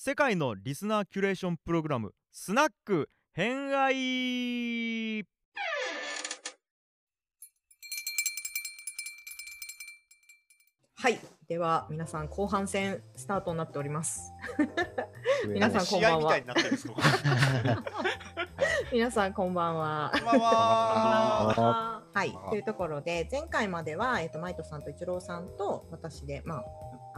世界のリスナーキュレーションプログラムスナック偏愛はい、では皆さん後半戦スタートになっております。皆さんこんばんは 皆さんこんばんは。んばんは。はい、というところで前回までは、えっとマイトさんと一郎さんと私で、まあ、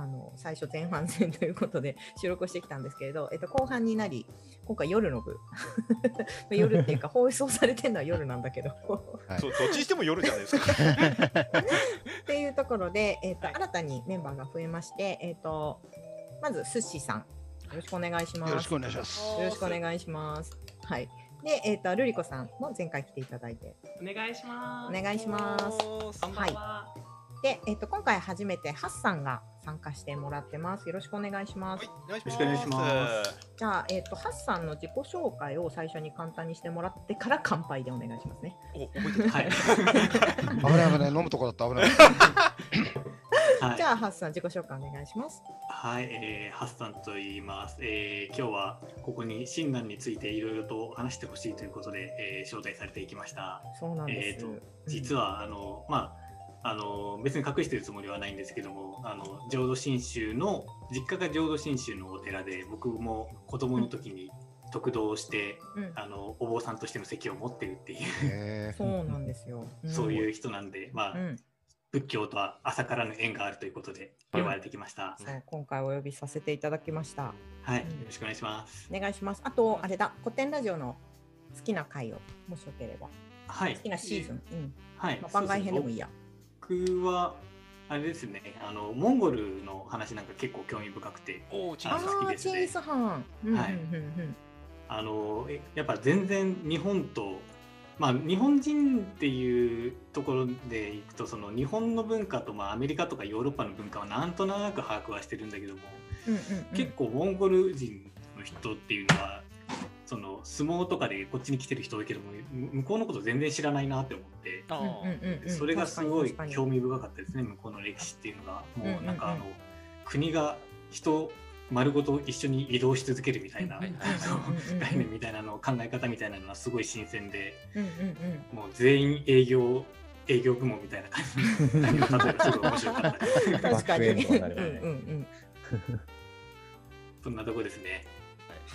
あの最初前半戦ということで収録をしてきたんですけれど、えっと、後半になり今回夜の部 夜っていうか放送されてるのは夜なんだけどそうどっちにしても夜じゃないですか。っていうところで、えっとはい新たにメンバーが増えまして、えっとまずスッシーさんよろしくお願いします。よろしくお願いします。よろしくお願いします。はい。で、えっ、と、ルリコさんも前回来ていただいて、お願いします。お願いします。は。で、えっ、と、今回初めてハッさんが参加してもらってます。よろしくお願いします。はい。よろしくお願いしますじゃあ、えっ、と、ハッさんの自己紹介を最初に簡単にしてもらってから乾杯でお願いしますね。お、覚えてる。はい。危ない危ない、飲むとこだった、危ない。はいじゃあ、ハッさん自己紹介お願いします。はい、えー、ハッサンと言います。えー、今日はここに診断についていろいろと話してほしいということで、えー、招待されていきました。そうなんです。えーと実はあのまああの別に隠してるつもりはないんですけども、あの浄土真宗の実家が浄土真宗のお寺で、僕も子供の時に得道をして、うん、うんあのお坊さんとしての席を持ってるっていう、へそうなんですよ。そういう人なんで、まあ、うん。仏教とは浅からぬ縁があるということで呼ばれてきました。そう、今回お呼びさせていただきました。はい、ようんろしくお願いします。お願いします。あと、あれだ、古典ラジオの好きな回を、もしよければ。はい。好きなシーズン。うん。はい。まあ、番外編でもいいや。や。僕はあれですね、あのモンゴルの話なんか結構興味深くて、お、好きですねチンスハン。うんはいうんうんあのえやっぱ全然日本とまあ日本人っていうところでいくとその日本の文化とまあアメリカとかヨーロッパの文化はなんとなく把握はしてるんだけども、うんうんうん結構モンゴル人の人っていうのはその相撲とかでこっちに来てる人多いけどもむ向こうのこと全然知らないなって思って。それがすごい興味深かったですね向こうの歴史っていうのがもうなんかあうんの、国が人丸ごと一緒に移動し続けるみたいな、概念みたいなの考え方みたいなのはすごい新鮮でもう全員営業営業部門みたいな感じの例えばすごい面白かったです確かに。そんなとこですね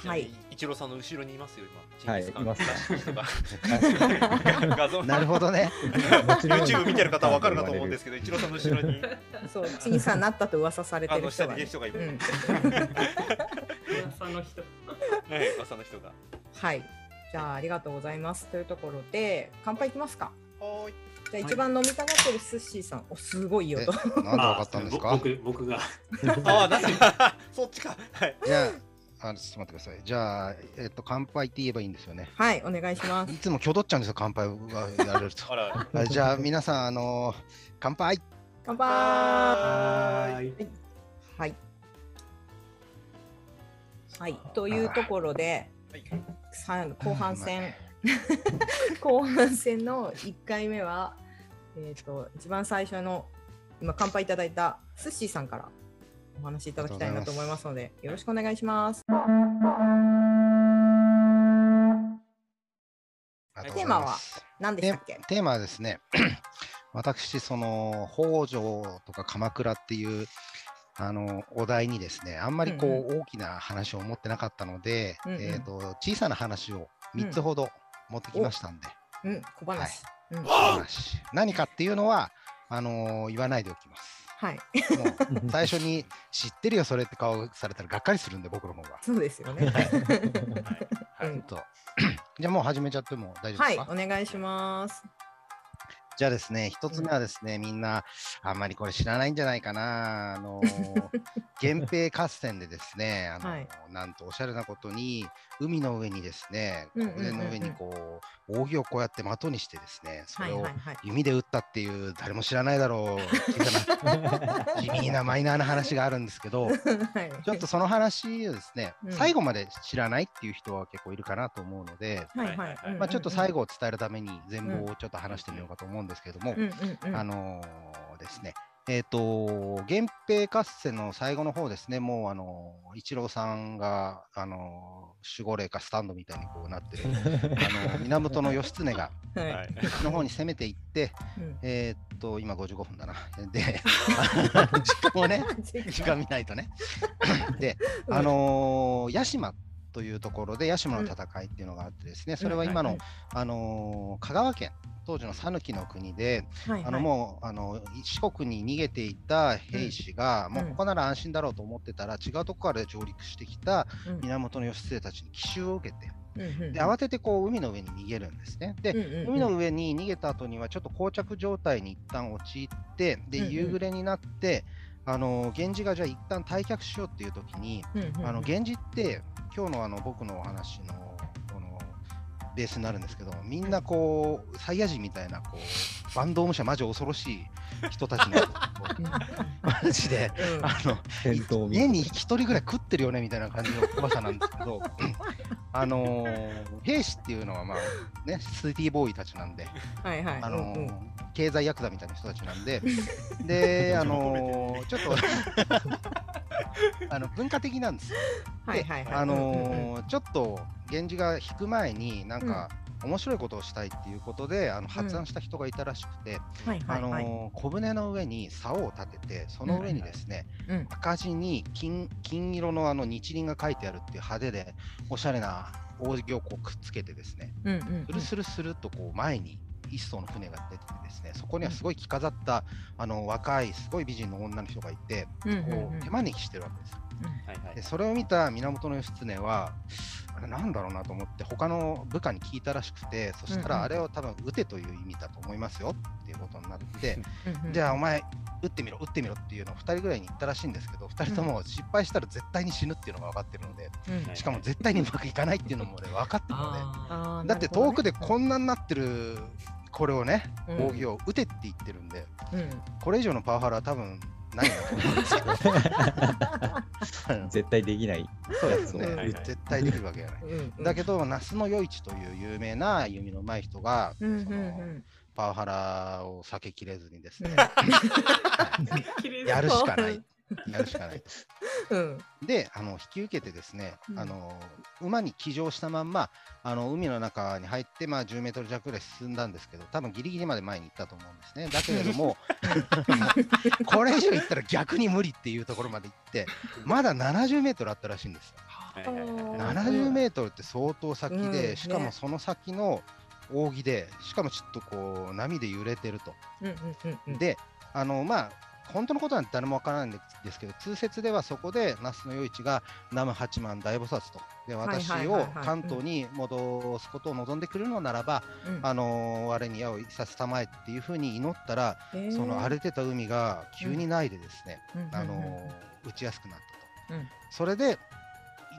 はい。一郎さんの後ろにいますよ、今。はいいますか人が画像。なるほどね。YouTube 見てる方はわかるかと思うんですけど、一郎さんの後ろに。そう、チンさんなったと噂されてあの下る人がね。にいる人がいる。うんその人はい、噂の人が。はい。じゃあ、ありがとうございます。というところで、乾杯いきますか。はーい。じゃあ、一番飲みたがってるスッシーさん。お、すごいよえと。なんでわかったんですか？僕僕がああ、なんだ。そっちか。はい。じゃあ、あちょっと待ってください。じゃあ、えっと、乾杯って言えばいいんですよね。はい、お願いしますい。つも挙動っちゃうんですよ、乾杯がやられると。あら。あじゃあ、皆さん、あのー乾杯乾杯はーいはい。はい、というところで、はい。さ後半戦 後半戦の1回目は、えー、と一番最初の今乾杯いただいたスッシーさんからお話しいただきたいなと思いますのでよろしくお願いします。テーマは何でしたっけ？テーマはですね、私、その北条とか鎌倉っていうあのお題にですね、あんまりこう、うん大きな話を持ってなかったので、うんうん。えー、と小さな話を3つほど持ってきましたんで、うん、小話。うん。小話。何かっていうのはあのー言わないでおきます。はい、最初に知ってるよ、それって顔されたらがっかりするんで、僕の方が。そうですよね。うん。と。じゃあもう始めちゃっても大丈夫はい、ですか、お願いします。じゃあですね、一つ目はですね、みんなあんまりこれ知らないんじゃないかな。あのー 源平合戦でですね、あのーはい。なんとおしゃれなことに、海の上にですね、船の上にこう、扇をこうやって的にしてですね、それを。弓で撃ったっていう、誰も知らないだろう、地味なマイナーな話があるんですけど、はい、ちょっとその話をですね、うん。最後まで知らないっていう人は結構いるかなと思うので、まあ、ちょっと最後、後を伝えるために全貌をちょっと話してみようかと思うんですけれども、あのーですね、えっ、と、源平合戦の最後の方ですね、もう、あの、一郎さんが、あの、守護霊かスタンドみたいにこうなってる、あの、源義経が、はいはいの方に攻めていって、うんえーっと、今55分だな。で、時間をね、時間見ないとね。で、あのー屋島というところで屋島の戦いっていうのがあってですね、それは今の、あのー香川県、当時の讃岐の国で、はいはい。あのもうあの四国に逃げていた兵士が、もうここなら安心だろうと思ってたら、違うとこから上陸してきたうん。源義経たちに奇襲を受けて、うんうん。で慌ててこう海の上に逃げるんですね。で、うんうんうん。海の上に逃げた後にはちょっと膠着状態に一旦陥ってでうんうん。夕暮れになって、あの源氏がじゃあ一旦退却しようっていう時に、うんうんうん。あの源氏って今日のあの僕のお話のベースになるんですけどみんなこうサイヤ人みたいなこうバンドーム者マジ恐ろしい人たちの マジでうん。あの家に一人ぐらい食ってるよねみたいな感じの怖さなんですけど、あのー兵士っていうのはまあね、シティボーイたちなんで、はいはい。あのーうんうん。経済ヤクザみたいな人たちなんで、で、あのーちょっと あの文化的なんです。よ。はいはいはい。あのーちょっと源氏が引く前になんか、面白いことをしたいっていうことであの発案した人がいたらしくて、あの小舟の上に竿を立ててその上にですね、うん赤字に金金色のあの日輪が書いてあるっていう派手でおしゃれな扇をこうくっつけてですねうんうん。スルスルスルっとこう前に一艘の船が出ててですねそこにはすごい着飾ったあの若いすごい美人の女の人がいてこう手招きしてるわけですよ。でそれを見た源義経はあれなんだろうなと思って他の部下に聞いたらしくてそしたらあれを多分撃てという意味だと思いますよっていうことになってうんうん。じゃあお前撃ってみろ撃ってみろっていうのを2人ぐらいに言ったらしいんですけど2人とも失敗したら絶対に死ぬっていうのが分かってるのでうん。しかも絶対にうまくいかないっていうのもね分かってるのでだって遠くでこんなになってるこれをねうん。扇を撃てって言ってるんでうん。これ以上のパワハラは多分ないんだと思うんですけど。絶対できない。そうですね。絶対できるわけがない。うんうん。だけど、那須の余市という有名な弓の上手い人が、うんうん。そのパワハラを避けきれずにですね、うん。やるしかない。やるしかないと。うんで、あの引き受けてですね、うんあの馬に騎乗したまんま、あの海の中に入って、まあ、10メートル弱ぐらい進んだんですけど、多分ギリギリまで前に行ったと思うんですね。だけれども、これ以上行ったら逆に無理っていうところまで行って、まだ70メートルあったらしいんですよ。はいはいはい70メートルって相当先で、うんしかもねその先の扇で、しかもちょっとこう波で揺れてると。うんうんうんうんで、あのまあ、本当のことなんて誰もわからないんですけど、通説ではそこで那須与一が南無八幡大菩薩と、で私を関東に戻すことを望んでくるのならば、うん。あの我に矢をいさせたまえっていうふうに祈ったら、へー。その荒れてた海が急にないでですね、うん。うんうんあの打ちやすくなったと。うん。それで、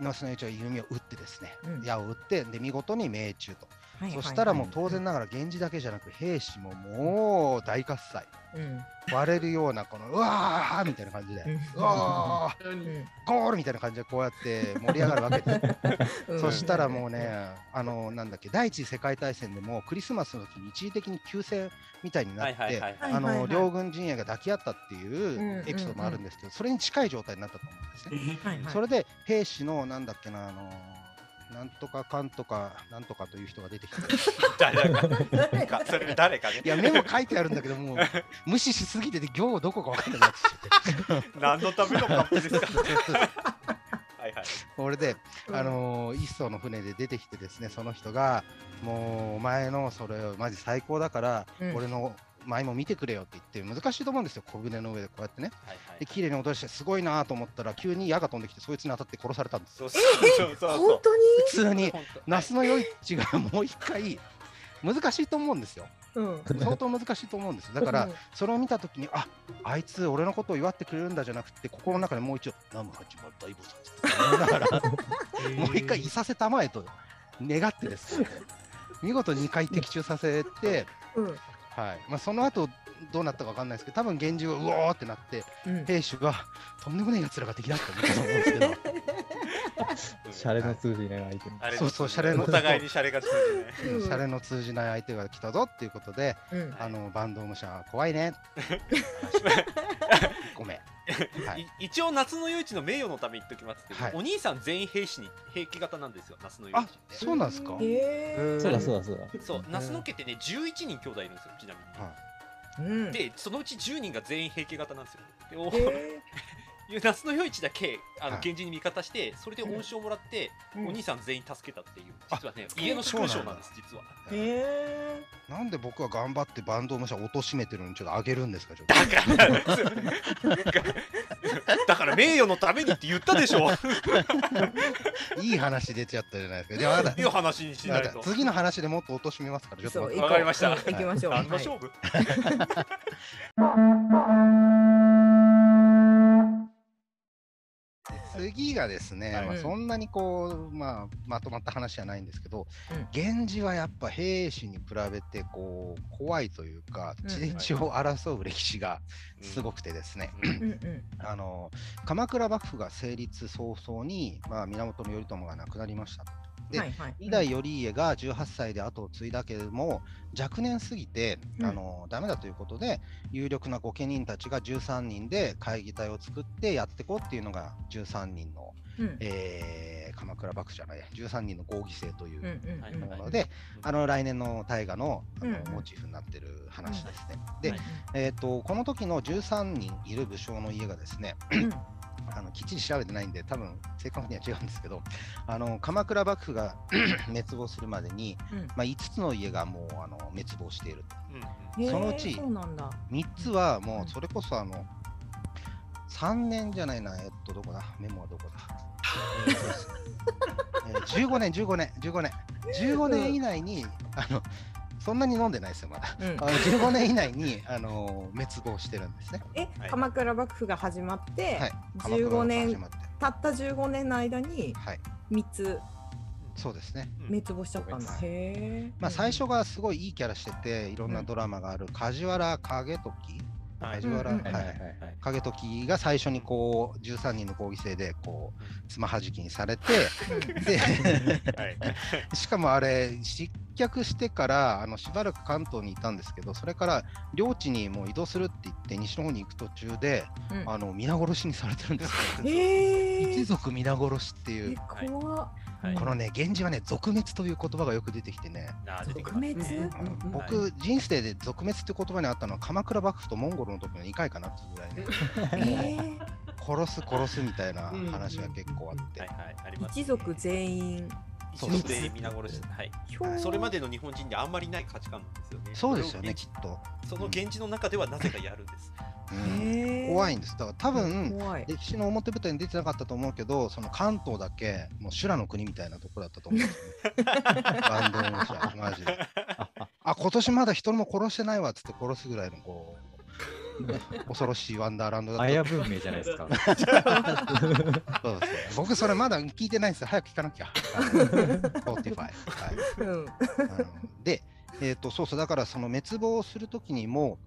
那須の一は弓を打ってですね、うん。矢を打って、で見事に命中と。そしたらもう当然ながら源氏だけじゃ na く兵士ももう大喝采。うん。割れるようなこのうわーみたいな感じで、うわー。うん。ゴールみたいな感じでこうやって盛り上がるわけです。うん。そしたらもうね、あのなんだっけ第一次世界大戦でもクリスマスの時に一時的に休戦みたいになって、両軍陣営が抱き合ったっていうエピソードもあるんですけど、それに近い状態になったと思うんですね。はいはい。それで兵士のなんだっけなあのなんとかかんとかなんとかという人が出てきて 誰だか それ誰かね。いやメモ書いてあるんだけどもう 無視しすぎてて行どこか分かんなくなっちゃって。何のためのカップですか？はいはい。これで、うん。あのー一艘の船で出てきてですねその人がもうお前のそれマジ最高だから、うん。俺の前も見てくれよって言って難しいと思うんですよ。小舟の上でこうやってね。はいはい。で綺麗に踊らしてすごいなと思ったら急に矢が飛んできてそいつに当たって殺されたんですよ。普通に那須の余一がもう一回難しいと思うんですよ。うん。相当難しいと思うんですよ。だからうん。それを見たときにああいつ俺のことを祝ってくれるんだじゃなくて心の中でもう一度南無八幡大菩薩って思いながら もう一回いさせたまえと願ってですね。見事2回的中させて、うんはい。まあ、その後どうなったか分かんないですけど多分源氏がうおーってなってうん。兵士がとんでもないやつらが敵だって思ったと思うんですけど。シャレの通じない相手そうそうシャレの。お互いにシャレが通じない。うん。シャレの通じない相手が来たぞっていうことでうん。あのバンドーム社怖いね。ごめん。はい。い 一応夏の夜市の名誉のために言っておきますけど、はい。お兄さん全員兵士に兵器型なんですよ夏の夜あ市、そうなんですか？へえ。そうだそうだそうだ。そう那須野家ってね11人兄弟いるんですよちなみに、はうん。でそのうち10人が全員兵器型なんですよ。で 夏の夜市だけあのはい。源氏に味方してそれで恩賞をもらって、うん。お兄さん全員助けたっていうあ実はね家の祝勝なんです実は。え。へえ。なんで僕は頑張ってバンドをもし貶としめてるのにちょっと上げるんですか、ちょっと。だから だから名誉のためにって言ったでしょ。いい話出ちゃったじゃないですか。じゃあまだいい話にしないと。次の話でもっと貶めますから、ちょっとわかりました。行きましょう。何の勝負、次がですね、はい。まあ、うん。そんなにこう、まあ、まとまった話じゃないんですけど、うん。源氏はやっぱ兵士に比べてこう怖いというかうん。血血を争う歴史がすごくてですね、うんうんうん。あの鎌倉幕府が成立早々に、まあ、源頼朝が亡くなりましたと。ではいはい。二代頼家が18歳で後を継いだけれども若年すぎて、うんあのダメだということで有力な御家人たちが13人で会議体を作ってやっていこうっていうのが13人の、うん。えー鎌倉幕府じゃない13人の合議制という。もので、あの来年の大河のあの、うんうんモチーフになってる話ですね。で、はいえー、とこの時の13人いる武将の家がですねうんあのきっちり調べてないんで多分正確には違うんですけどあの鎌倉幕府が 滅亡するまでに、うん。まあ、5つの家がもうあの滅亡していると。うんそのうちそうなんだ。3つはもうそれこそあの3年じゃないなえっとどこだ？メモはどこだ、えー15年15年15年。15年以内にあのそんなに飲んでないですよまだ。うん。あの15年以内に あの滅亡してるんですね。え、はい。鎌倉幕府が始まって、はい。鎌倉15年たった15年の間にはい。3つそうですね。うん。滅亡しちゃったんだ。はいへえ。まあ、最初がすごいいいキャラしてていろんなドラマがある。梶原景時はい梶原、はいはいはいはい。景時が最初にこう13人の合議制でこうつまはじきにされてで はい しかもあれ失脚してからあのしばらく関東にいたんですけどそれから領地にもう移動するって言って西の方に行く途中でうんうんあの皆殺しにされてるんですよ。へえ。一族皆殺しっていえう怖っ。はい。このね源氏はね続滅という言葉がよく出てきてね。あー出てき撲ますね。滅？うん。うん。僕、人生で続滅って言葉にあったのは鎌倉幕府とモンゴルの時の2回かなっていうぐらいね。えー。殺す殺すみたいな話が結構あって、はいはいあります一族全員。一族で皆殺し。はい。それまでの日本人であんまりない価値観なんですよね。そうですよねきっと、その源氏の中ではなぜかやるんです怖いんです。だから多分。歴史の表舞台に出てなかったと思うけどその関東だけもう修羅の国みたいなとこだったと思うんですよね。バンドのじゃマジで。あ今年まだ一人も殺してないわっつって殺すぐらいのこう、ね恐ろしいワンダーランドだった。あや文明じゃないですか。そうですね僕それまだ聞いてないんですよ。早く聞かなきゃ。Spotify はい。うん。で、えー、とそうそう。だからその滅亡するときにも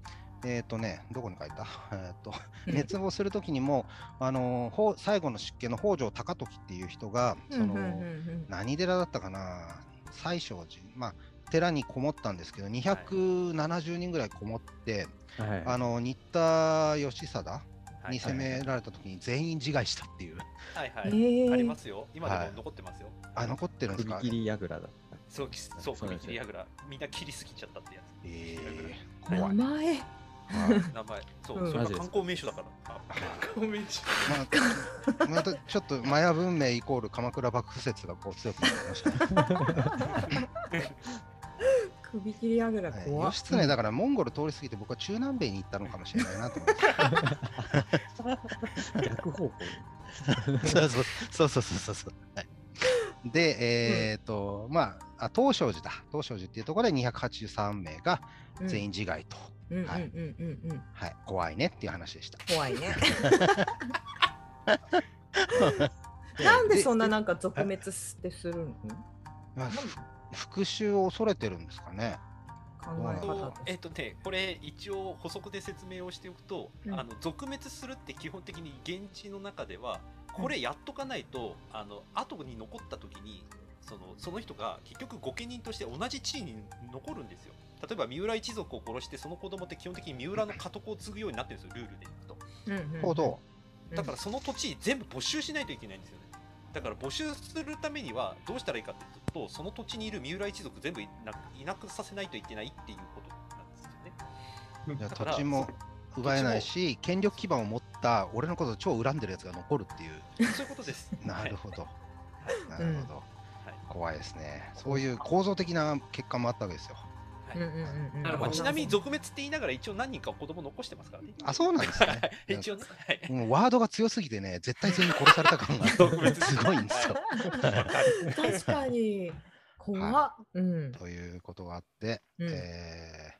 えっ、とねどこに書いた、えー、と滅亡するときにもあのほう最後の執権の北条高時っていう人がその、うんうんうん。何寺だったかな？西勝寺。まあ寺にこもったんですけど270人ぐらいこもって、はい。あの新田義貞はい。に攻められたときに全員自害したっていう、はいはへいー。ありますよ。今でも残ってますよ。あ残ってるんですか？首切り櫓だ。そうきそうそう切りやぐらみんな切りすぎちゃったってやえー、名怖い。名前。そううん。それが観光名所だから。あ観光名所。まあ、また ちょっとマヤ文明イコール鎌倉幕府説がこう強くなりましたね。首切りあぐらはい。義経だからモンゴル通り過ぎて僕は中南米に行ったのかもしれないなと思って。逆方向そうそうそうそうそうそう。はい、で、えっ、と、まああ、東照寺だ。東照寺っていうところで283名がうん。全員自害と、うんうんはいうんうんうん。はい、怖いねっていう話でした。怖いね。なんでそんななんか続滅ってするの？まあ、ふ復讐を恐れてるんですかね。考え方えっとねこれ一応補足で説明をしておくと、うんあの続滅するって基本的に現地の中ではこれやっとかないと、あの後に残った時にそのその人が結局御家人として同じ地位に残るんですよ例えば三浦一族を殺してその子供って基本的に三浦の家督を継ぐようになってるんですよルールで言うとほど。だからその土地全部没収しないといけないんですよねだから募集するためにはどうしたらいいかっていうとその土地にいる三浦一族全部いないなくさせないといけないっていうことなんですよねじゃあだから土地も奪えないし、権力基盤を持った俺のことを超恨んでるやつが残るっていう。そういうことです なるほど。はいなるほど。はい怖いですね。そういう構造的な結果もあったわけですよ。うんうんうんうん。なるほど。まあ、ちなみに続滅って言いながら一応何人か子供残してますからね。あ、そうなんですね。一応ね、はい、もうワードが強すぎてね、絶対全員殺された感が すごいんですよ。確かに。怖っ、うん。ということがあって、うん。えー。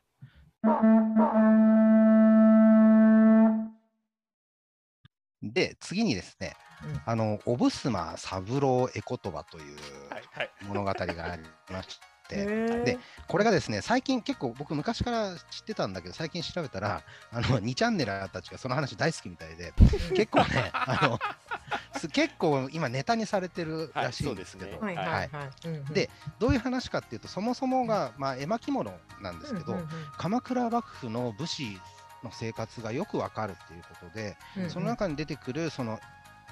で、次にですね、うん。あの、おぶすま三郎絵言葉というはいはい。物語がありまして、でこれがですね、最近結構僕昔から知ってたんだけど、最近調べたら、あの、2チャンネラーたちがその話大好きみたいで、結構ね、あの、す結構今ネタにされてるらしいんですけど、はいはいはいはい、うんうん。でどういう話かっていうと、そもそもが、まあ、絵巻物なんですけど、うんうん。鎌倉幕府の武士の生活がよくわかるっていうことで、うんうん。その中に出てくるその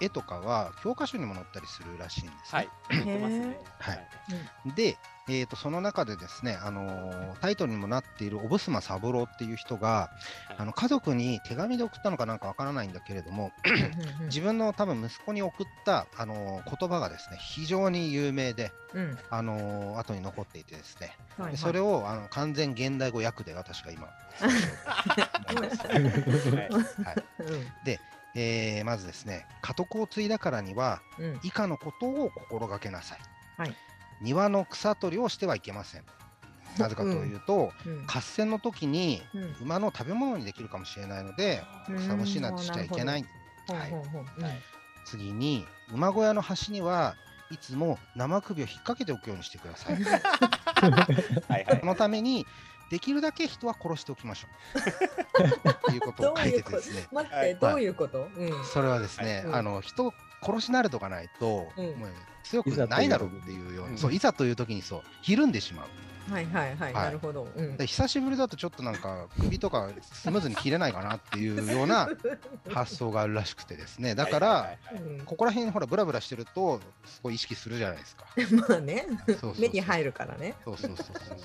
絵とかは教科書にも載ったりするらしいんですね。はい。言ってますね。はい。で、えー、とその中でですね、あのータイトルにもなっているおぶすま三郎っていう人が、はい。あの家族に手紙で送ったのかなんかわからないんだけれども、自分の多分息子に送った、あのー言葉がですね非常に有名で、うん。あのー後に残っていてですね、はいはい。でそれをあの完全現代語訳で私が今、はい。はい。うんえーまずですね家督を継いだからにはうん。以下のことを心がけなさい、はい。庭の草取りをしてはいけません。なぜかというと、うん。合戦の時にうん。馬の食べ物にできるかもしれないので草むしなんてしちゃいけない、はい。次に馬小屋の端にはいつも生首を引っ掛けておくようにしてください。はいはい。そのためにできるだけ人は殺しておきましょう。っていうことを書いててですね。待って、はい。どういうこと、うん。それはですね、はい。あの人殺し慣れとかないと、うん。もう強くないだろうっていうよううんに、そういざという時にそうひるんでしまうはいはいはい、はい。なるほど。うん。で久しぶりだとちょっとなんか首とかスムーズに切れないかなっていうような 発想があるらしくてですね。だから、ここら辺ほらブラブラしてるとすごい意識するじゃないですか。まあね、目に入るからね。そうそうそうそう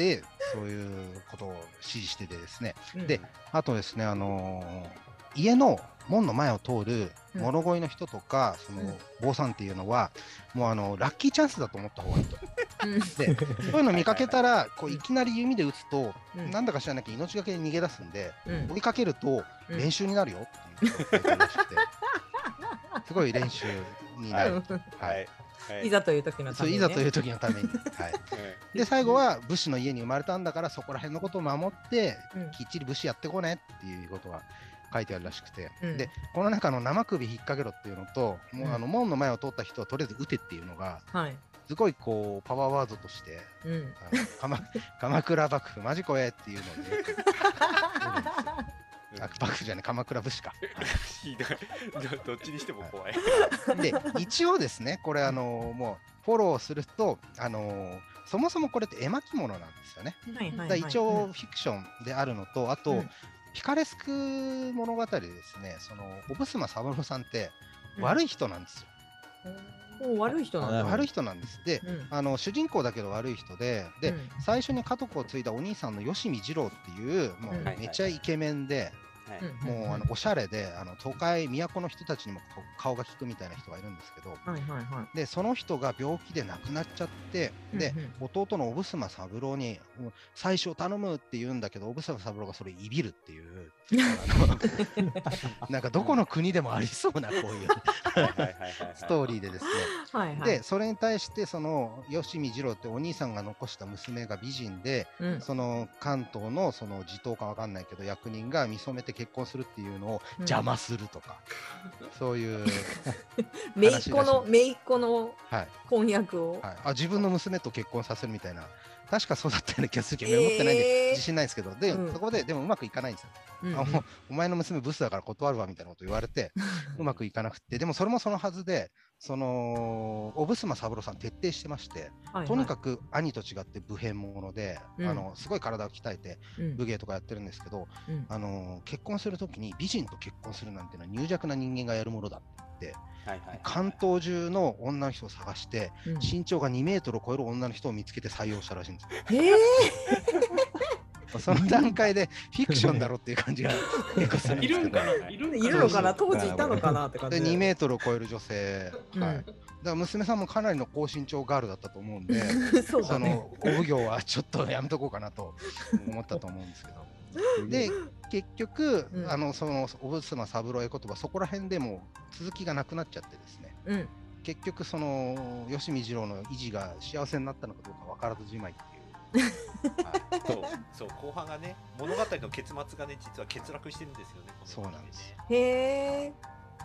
でそういうことを指示しててですね。うん。であとですねあのー家の門の前を通るうん。物乞いの人とか、そのうん。坊さんっていうのはもうあのラッキーチャンスだと思った方がいいと。うん。でそういうの見かけたらこういきなり弓で撃つと、うん。なんだか知らなきゃ命がけで逃げ出すんで、うん。追いかけるとうん。練習になるよっていうて すごい練習になる。はいいざという時のために、ね。そういざという時のために。はい、で最後は武士の家に生まれたんだからそこら辺のことを守ってうんきっちり武士やってこねっていうことが書いてあるらしくて、うんでこの中の生首引っ掛けろっていうのと、もううんあの門の前を通った人はとりあえず撃てっていうのがはい。すごいこうパワーワードとしてうん。あの鎌鎌倉幕府マジ怖えっていうので あ幕府じゃない鎌倉武士か。ひどい。どっちにしても怖い。で一応ですねこれあのもうフォローするとあのそもそもこれって絵巻物なんですよね。はいはいはい。一応フィクションであるのと、あと、うん。ピカレスク物語でですね、その小布三郎さんってうん。悪い人なんですよ。お悪い人なん悪い人なんです。で、うん。あの主人公だけど悪い人で、で、うん。最初に家督を継いだお兄さんの吉見二郎っていう、もううん。めちゃイケメンで、もうあのおしゃれで、あの都会、都の人たちにも顔が利くみたいな人がいるんですけど、はいはいはい。で、その人が病気で亡くなっちゃって、で、うん弟の小布三郎に、最初頼むって言うんだけど、小布三郎がそれいびるっていう、なんかどこの国でもありそうなこういうはいはいはいはいストーリーでですね。はいはい。で、それに対して、その吉見二郎ってお兄さんが残した娘が美人で、うん、その関東のその地頭かわかんないけど、役人が見初めて結婚するっていうのをうん。邪魔するとか、そういう、姪っ子の姪っ子のはい、婚約を。はい、あ自分の娘と結婚させるみたいな、確かそうだったような気がするけど、メモってないんで、えー。自信ないですけど、で、うん。そこで、でもうまくいかないんですよ。うんあもうお前の娘ブスだから断るわみたいなこと言われて、うまくいかなくて、でもそれもそのはずで、その小渕三郎さん徹底してまして、はいとにかく兄と違って武変者で、うん。あのすごい体を鍛えてうん。武芸とかやってるんですけど、うん。あの結婚するときに美人と結婚するなんていうのは入弱な人間がやるものだってはいはいはい関東中の女の人を探してうん。身長が2メートルを超える女の人を見つけて採用したらしいんですよ。えーその段階でフィクションだろっていう感じが結構するんですけど。いるんかな。いるんいるのかな。当時いたのかなって感でじ2メートルを超える女性、うん。はい、だから娘さんもかなりの高身長ガールだったと思うんで そうだそねのお奉行はちょっとやめとこうかなと思ったと思うんですけど。で結局、うん。あのその小渕妻三郎絵言葉そこら辺でもう続きがなくなっちゃってですね。うん。結局その吉見二郎の維持が幸せになったのかどうか分からずじまい。ってそうそう後半がね物語の結末がね実は欠落してるんですよねそうなんです。ねへえ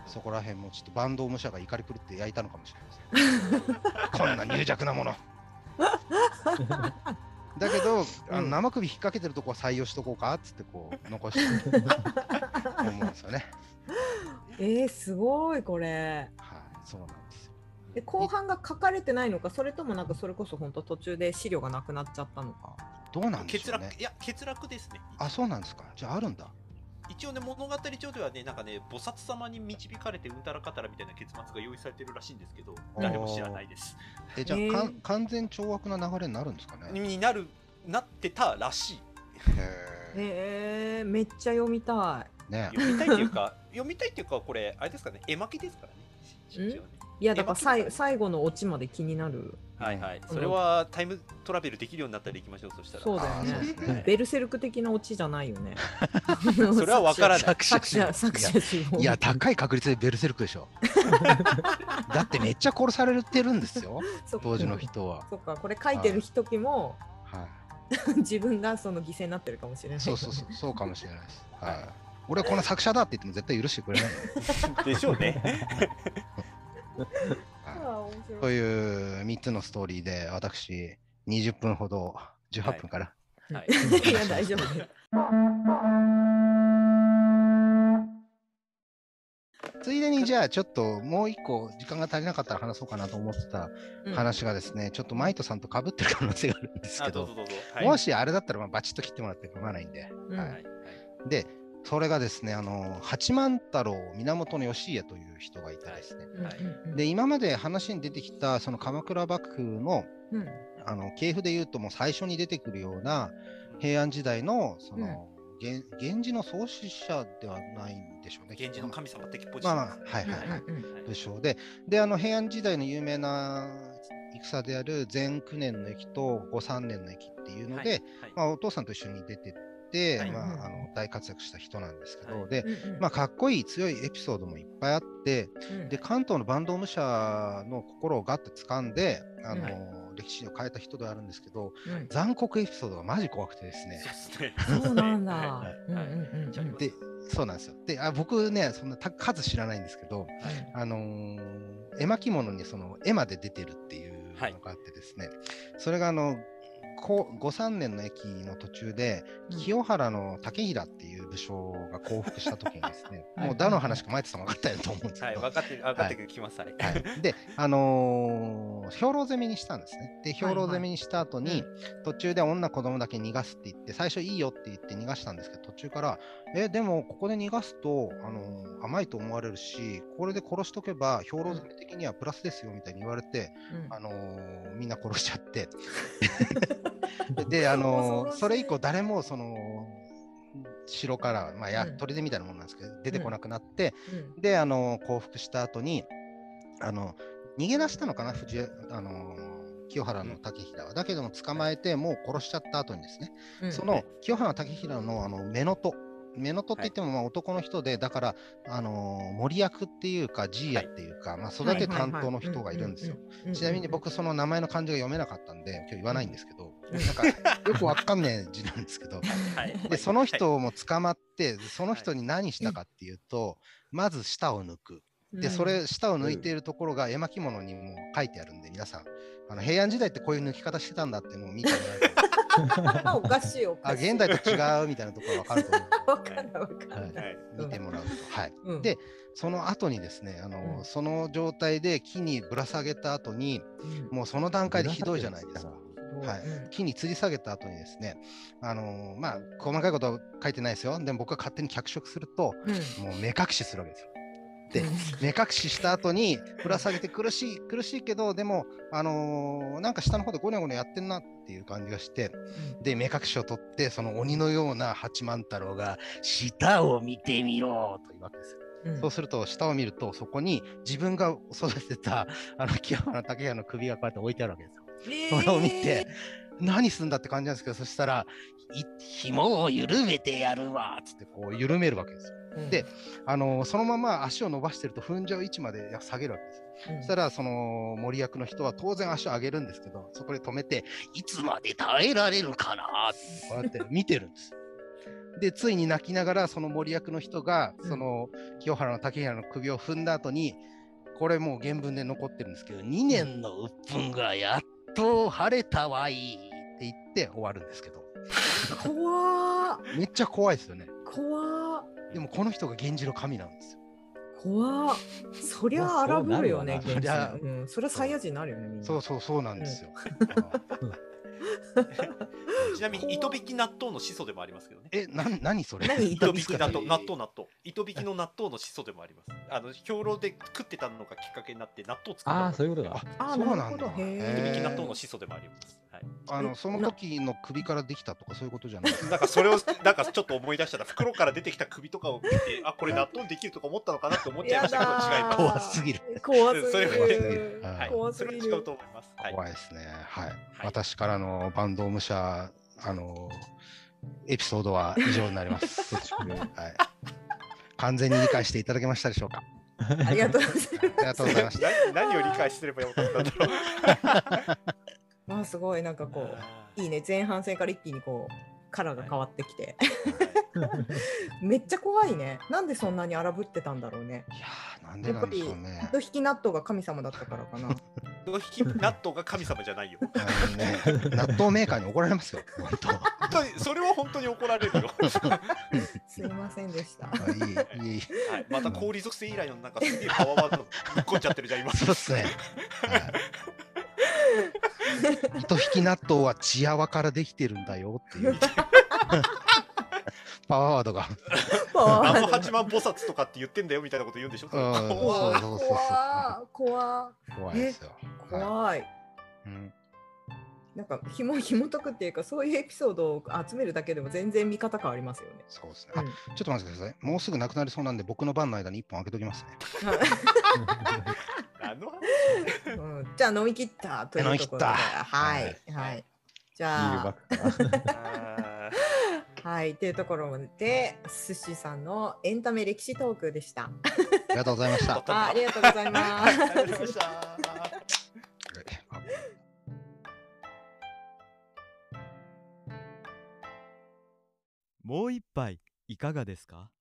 そこら辺もちょっと坂東武者が怒り狂って焼いたのかもしれないですねこんな入弱なもの。だけど、あうん。の生首引っ掛けてるとこは採用しとこうかっつってこう残して 思うんですよね。えー、すごいこれ。はい、そうなんです。よ。で後半が書かれてないのかそれともなんかそれこそ本当途中で資料がなくなっちゃったのかどうなんでし欠ょうね。落いや欠落ですねあ、そうなんですか。じゃああるんだ。一応ね物語上ではねなんかね菩薩様に導かれてうんたらかたらみたいな結末が用意されてるらしいんですけど誰も知らないですえ、じゃあ、へーかん完全懲悪な流れになるんですかね？になるなってたらしいへえ。えー、めっちゃ読みたね。読みたいっていうか読みたいっていうかこれあれですかね絵巻ですからねし一応ねいいやだからさい最後のオチまで気になる。はいはい。うんそれはタイムトラベルできるようになったら行きましょうそしたら。そうだよね。ですね。ベルセルク的なオチじゃないよね。それは分からない。作者作者いや、高い確率でベルセルクでしょ。だってめっちゃ殺されてるんですよ、当時の人は。そっか。これ書いてる時もはい。自分がその犠牲になってるかもしれない。そうそうそう、そうかもしれないです。はい。俺はこの作者だって言っても絶対許してくれない。よ。でしょうねとい。う3つのストーリーで、私、20分ほど、18分から、はい。い。や大丈夫。ですついでにじゃあ、ちょっともう一個、時間が足りなかったら話そうかなと思ってたうん。話がですね、ちょっとマイトさんとかぶってる可能性があるんですけどはい。もしあれだったらまあバチッと切ってもらって構わないんで、うん。ははい。い、で、それがですね、あの八幡太郎源義家という人がいてですね、うんうんうん。で今まで話に出てきたその鎌倉幕府のうん。あの系譜でいうともう最初に出てくるような平安時代のその、源源氏の創始者ではないんでしょうね。源氏の神様的ポジまあション。まあはいはいはい。うんうんはい。武将でであの平安時代の有名な戦である前9年の駅と後3年の駅っていうので、はい。まあ、お父さんと一緒に出てって、はい。まあ、うんあの大活躍した人なんですけど、はい。で、うんうん。まあ、かっこいい強いエピソードもいっぱいあってうん。で関東の坂東武者の心をガッと掴んであの、はい。歴史を変えた人ではあるんですけどうん残酷エピソードがマジ怖くてですね。そうですね。そうなんだ。でそうなんですよ。であ僕ねそんなた数知らないんですけどうんあのー絵巻物にその絵まで出てるっていうのがあってですね、それがあのこう五三年の駅の途中で、うん。清原の竹平っていう武将が降伏した時にですね、はい。もう誰の話か前田さん分かったよと思うんですけど、はい分かって分かってきますはいはい。で、あのー兵糧攻めにしたんですね。で、兵糧攻めにした後に、途中で女子供だけ逃がすって言って、最初いいよって言って逃がしたんですけど、途中から、え、でもここで逃がすと、あのー甘いと思われるし、これで殺しとけば、兵糧攻め的にはプラスですよみたいに言われて、うん。あのーみんな殺しちゃって。で、あのそれ以降、誰もその、城から、まあ、やうん。砦みたいなものなんですけど、出てこなくなって、うん。で、あの降伏した後に、あの逃げ出したのかな、藤江あの清原の竹平は。だけども、捕まえて、もう殺しちゃった後にですね、うん。その清原の竹平のあの目のと、目のとって言ってもまあ男の人で、だから、あの森役っていうか、ジーヤっていうか、まあ、育て担当の人がいるんですよ。ちなみに僕、その名前の漢字が読めなかったんで、今日言わないんですけど、うんなんかよくわかんねえ字なんですけど、はいで、その人も捕まって、その人に何したかっていうと、まず舌を抜く。で、それ、舌を抜いているところが絵巻物にも書いてあるんで、皆さん、あの平安時代ってこういう抜き方してたんだっていうのを見てもらえると おかしいおかあしい。現代と違うみたいなところが分かると思う わかんないわかんない。はい見てもらうと。はい。うんでその後にですね、あの、うんその状態で木にぶら下げた後に、もうその段階でひどいじゃないですか。はいうん木に吊り下げた後にですね、あのまあ、細かいことは書いてないですよ。でも僕が勝手に脚色すると、うんもう目隠しするわけですよ。でうん目隠しした後にぶら下げて苦しい苦しいけどでも、あのーなんか下の方でゴニョゴニョやってんなっていう感じがしてで目隠しを取ってその鬼のような八幡太郎が「下を見てみろ」と言うわけですよ。うんそうすると下を見るとそこに自分が育てたあの清原竹屋の首がこうやって置いてあるわけですよ。それを見て、何すんだって感じなんですけどそしたら「い紐を緩めてやるわ」っつってこう緩めるわけですよ。うんであのそのまま足を伸ばしてると踏んじゃう位置まで下げるわけですよ。うんそしたらその森役の人は当然足を上げるんですけどそこで止めていつまで耐えられるかなってこうやって見てるんです。でついに泣きながらその森役の人がうんその清原の竹平の首を踏んだ後にこれもう原文で残ってるんですけど2年の鬱憤がやっと晴れたわいって言って終わるんですけど怖ーめっちゃ怖いですよね。怖ーでもこの人が源氏の神なんですよ。怖っそりゃ荒ぶるよね、まあうん、そりゃサイヤ人になるよね。そうそうそうなんですよ。ちなみに糸引き納豆の始祖でもありますけどね。え、な、何それ？何糸引き納豆えー納豆納豆。糸引きの納豆の始祖でもあります。あの兵糧で食ってたのがきっかけになって納豆を作ったああ、そういうことか。あそうなんだ。糸引き納豆の始祖でもあります、はい、あの、その時の首からできたとかそういうことじゃない？な んかそれをなんかちょっと思い出したら袋から出てきた首とかを見てあこれ納豆できるとか思ったのかなって思っちゃいましたけど違います。怖すぎる。怖すぎる。それは怖すぎるはい。怖すぎる。それは違うと。思います、はい、怖いですね。はい。私からのバンド武者、あの、エピソードは以上になります。はい。完全に理解していただけましたでしょうか？ありがとうございます。ありがとうございました。何何を理解すればよかったんだろうまあすごいなんかこういいね前半戦から一気にこうカラーが変わってきて、めっちゃ怖いね。なんでそんなに荒ぶってたんだろうね。いやー、なんでなんでしょうね。糸引き納豆が神様だったからかな。糸引き納豆が神様じゃないよ ね、納豆メーカーに怒られますよ。本当。本当にそれは本当に怒られるよ、すいませんでした。あいい、いい。はい、また氷属性以来のなんかすげえパワーワードぶっこんじゃってるじゃん今そうっすね。はい糸引き納豆は血泡からできてるんだよっていう。パワーワードが。ナム八幡菩薩とかって言ってんだよみたいなこと言うんでしょ？怖い怖い怖怖いですよ。い怖い。うんなんかひも紐解くっていうかそういうエピソードを集めるだけでも全然見方変わりますよね。そうですね。うんあちょっと待ってください。もうすぐなくなりそうなんで、僕の番の間に一本開けときますね。あのうん、じゃあ飲み切ったというところで、飲み切った。はい、ははい。い、じゃあ。あ、はい、というところで、寿司さんのエンタメ歴史トークでした。ありがとうございました。あありがとうございまーありがとうございす。まし。たあもう一杯いかがですか